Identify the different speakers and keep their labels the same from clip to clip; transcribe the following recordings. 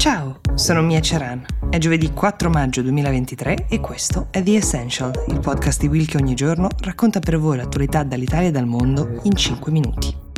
Speaker 1: Ciao, sono Mia Ceran. È giovedì 4 maggio 2023 e questo è The Essential, il podcast di Will che ogni giorno racconta per voi l'attualità dall'Italia e dal mondo in 5 minuti.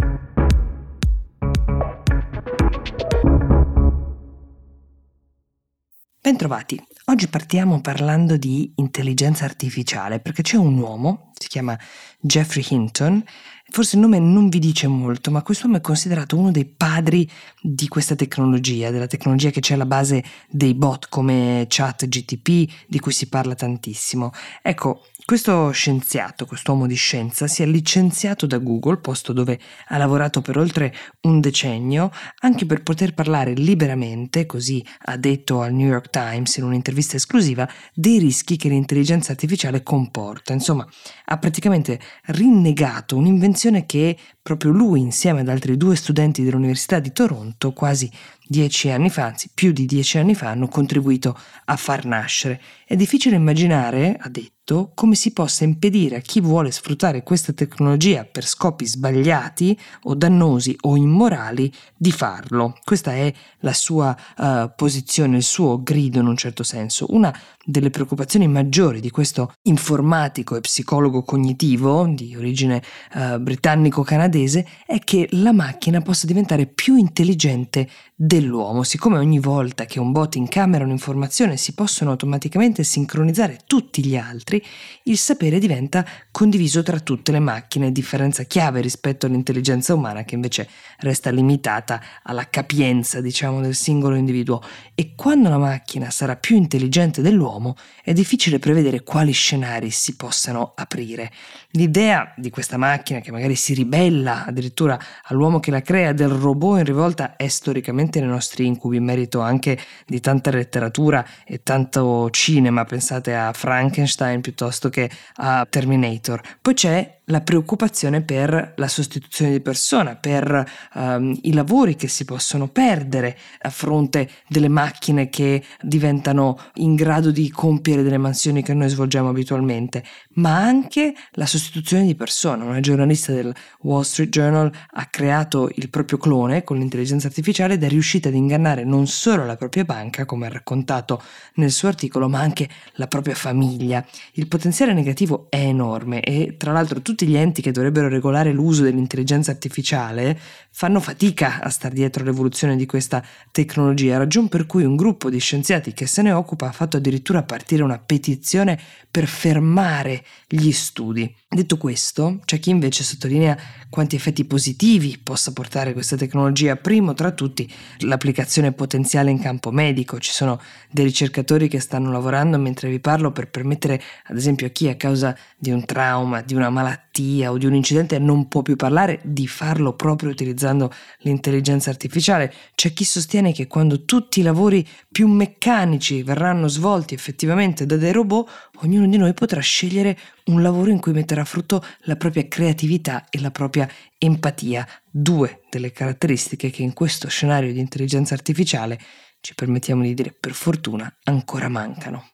Speaker 1: Bentrovati. Oggi partiamo parlando di intelligenza artificiale perché c'è un uomo, si chiama Jeffrey Hinton, Forse il nome non vi dice molto, ma quest'uomo è considerato uno dei padri di questa tecnologia, della tecnologia che c'è alla base dei bot come ChatGTP, di cui si parla tantissimo. Ecco, questo scienziato, quest'uomo di scienza, si è licenziato da Google, posto dove ha lavorato per oltre un decennio, anche per poter parlare liberamente, così ha detto al New York Times in un'intervista esclusiva, dei rischi che l'intelligenza artificiale comporta. Insomma, ha praticamente rinnegato un'invenzione che proprio lui, insieme ad altri due studenti dell'Università di Toronto, quasi dieci anni fa, anzi più di dieci anni fa, hanno contribuito a far nascere. È difficile immaginare, ha detto, come si possa impedire a chi vuole sfruttare questa tecnologia per scopi sbagliati o dannosi o immorali di farlo. Questa è la sua uh, posizione, il suo grido in un certo senso. Una delle preoccupazioni maggiori di questo informatico e psicologo cognitivo di origine uh, britannico-canadese è che la macchina possa diventare più intelligente dell'uomo. Siccome ogni volta che un bot incamera un'informazione si possono automaticamente sincronizzare tutti gli altri, il sapere diventa condiviso tra tutte le macchine, differenza chiave rispetto all'intelligenza umana che invece resta limitata alla capienza, diciamo, del singolo individuo. E quando la macchina sarà più intelligente dell'uomo, è difficile prevedere quali scenari si possano aprire. L'idea di questa macchina che magari si ribella addirittura all'uomo che la crea, del robot in rivolta, è storicamente nei nostri incubi, in merito anche di tanta letteratura e tanto cinema. Pensate a Frankenstein piuttosto che a Terminator. Poi c'è la preoccupazione per la sostituzione di persona, per um, i lavori che si possono perdere a fronte delle macchine che diventano in grado di compiere delle mansioni che noi svolgiamo abitualmente, ma anche la sostituzione di persona. Una giornalista del Wall Street Journal ha creato il proprio clone con l'intelligenza artificiale ed è riuscita ad ingannare non solo la propria banca, come ha raccontato nel suo articolo, ma anche la propria famiglia. Il potenziale negativo è enorme e tra l'altro tutti tutti gli enti che dovrebbero regolare l'uso dell'intelligenza artificiale fanno fatica a star dietro all'evoluzione di questa tecnologia, ragion per cui un gruppo di scienziati che se ne occupa ha fatto addirittura partire una petizione per fermare gli studi. Detto questo, c'è chi invece sottolinea quanti effetti positivi possa portare questa tecnologia. Primo tra tutti l'applicazione potenziale in campo medico. Ci sono dei ricercatori che stanno lavorando mentre vi parlo per permettere, ad esempio, a chi a causa di un trauma, di una malattia o di un incidente non può più parlare, di farlo proprio utilizzando l'intelligenza artificiale. C'è chi sostiene che quando tutti i lavori più meccanici verranno svolti effettivamente da dei robot, ognuno di noi potrà scegliere un lavoro in cui mettere a frutto la propria creatività e la propria empatia, due delle caratteristiche che in questo scenario di intelligenza artificiale, ci permettiamo di dire per fortuna, ancora mancano.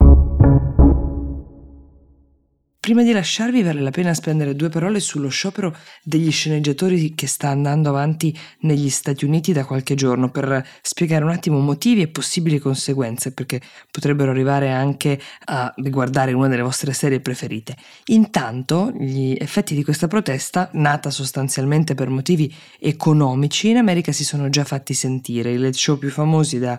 Speaker 1: Prima di lasciarvi vale la pena spendere due parole sullo sciopero degli sceneggiatori che sta andando avanti negli Stati Uniti da qualche giorno per spiegare un attimo motivi e possibili conseguenze perché potrebbero arrivare anche a riguardare una delle vostre serie preferite. Intanto gli effetti di questa protesta, nata sostanzialmente per motivi economici, in America si sono già fatti sentire. I late show più famosi da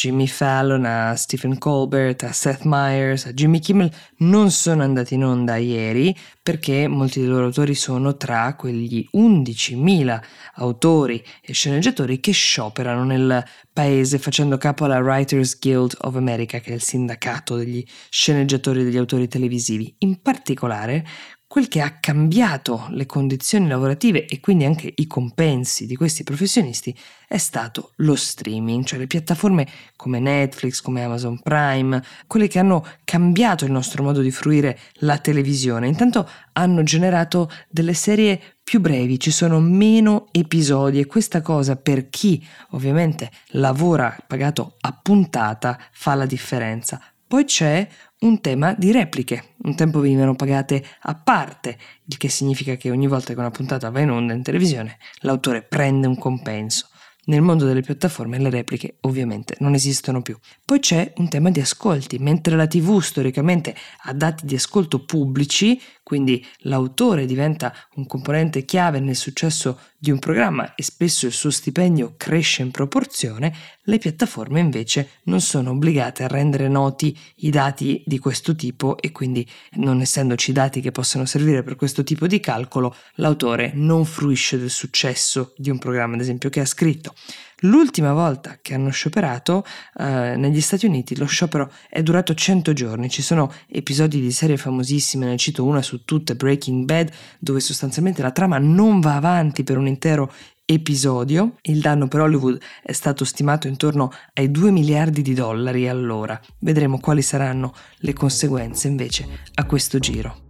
Speaker 1: Jimmy Fallon, a Stephen Colbert, a Seth Meyers, a Jimmy Kimmel non sono andati in onda ieri perché molti dei loro autori sono tra quegli 11.000 autori e sceneggiatori che scioperano nel paese facendo capo alla Writers Guild of America, che è il sindacato degli sceneggiatori e degli autori televisivi. In particolare, Quel che ha cambiato le condizioni lavorative e quindi anche i compensi di questi professionisti è stato lo streaming, cioè le piattaforme come Netflix, come Amazon Prime, quelle che hanno cambiato il nostro modo di fruire la televisione. Intanto hanno generato delle serie più brevi, ci sono meno episodi e questa cosa per chi ovviamente lavora pagato a puntata fa la differenza. Poi c'è un tema di repliche. Un tempo venivano pagate a parte, il che significa che ogni volta che una puntata va in onda in televisione, l'autore prende un compenso. Nel mondo delle piattaforme le repliche ovviamente non esistono più. Poi c'è un tema di ascolti, mentre la TV storicamente ha dati di ascolto pubblici, quindi l'autore diventa un componente chiave nel successo di un programma e spesso il suo stipendio cresce in proporzione, le piattaforme invece non sono obbligate a rendere noti i dati di questo tipo e quindi non essendoci dati che possano servire per questo tipo di calcolo, l'autore non fruisce del successo di un programma, ad esempio, che ha scritto. L'ultima volta che hanno scioperato eh, negli Stati Uniti lo sciopero è durato 100 giorni, ci sono episodi di serie famosissime, ne cito una su tutte, Breaking Bad, dove sostanzialmente la trama non va avanti per un intero episodio. Il danno per Hollywood è stato stimato intorno ai 2 miliardi di dollari all'ora. Vedremo quali saranno le conseguenze invece a questo giro.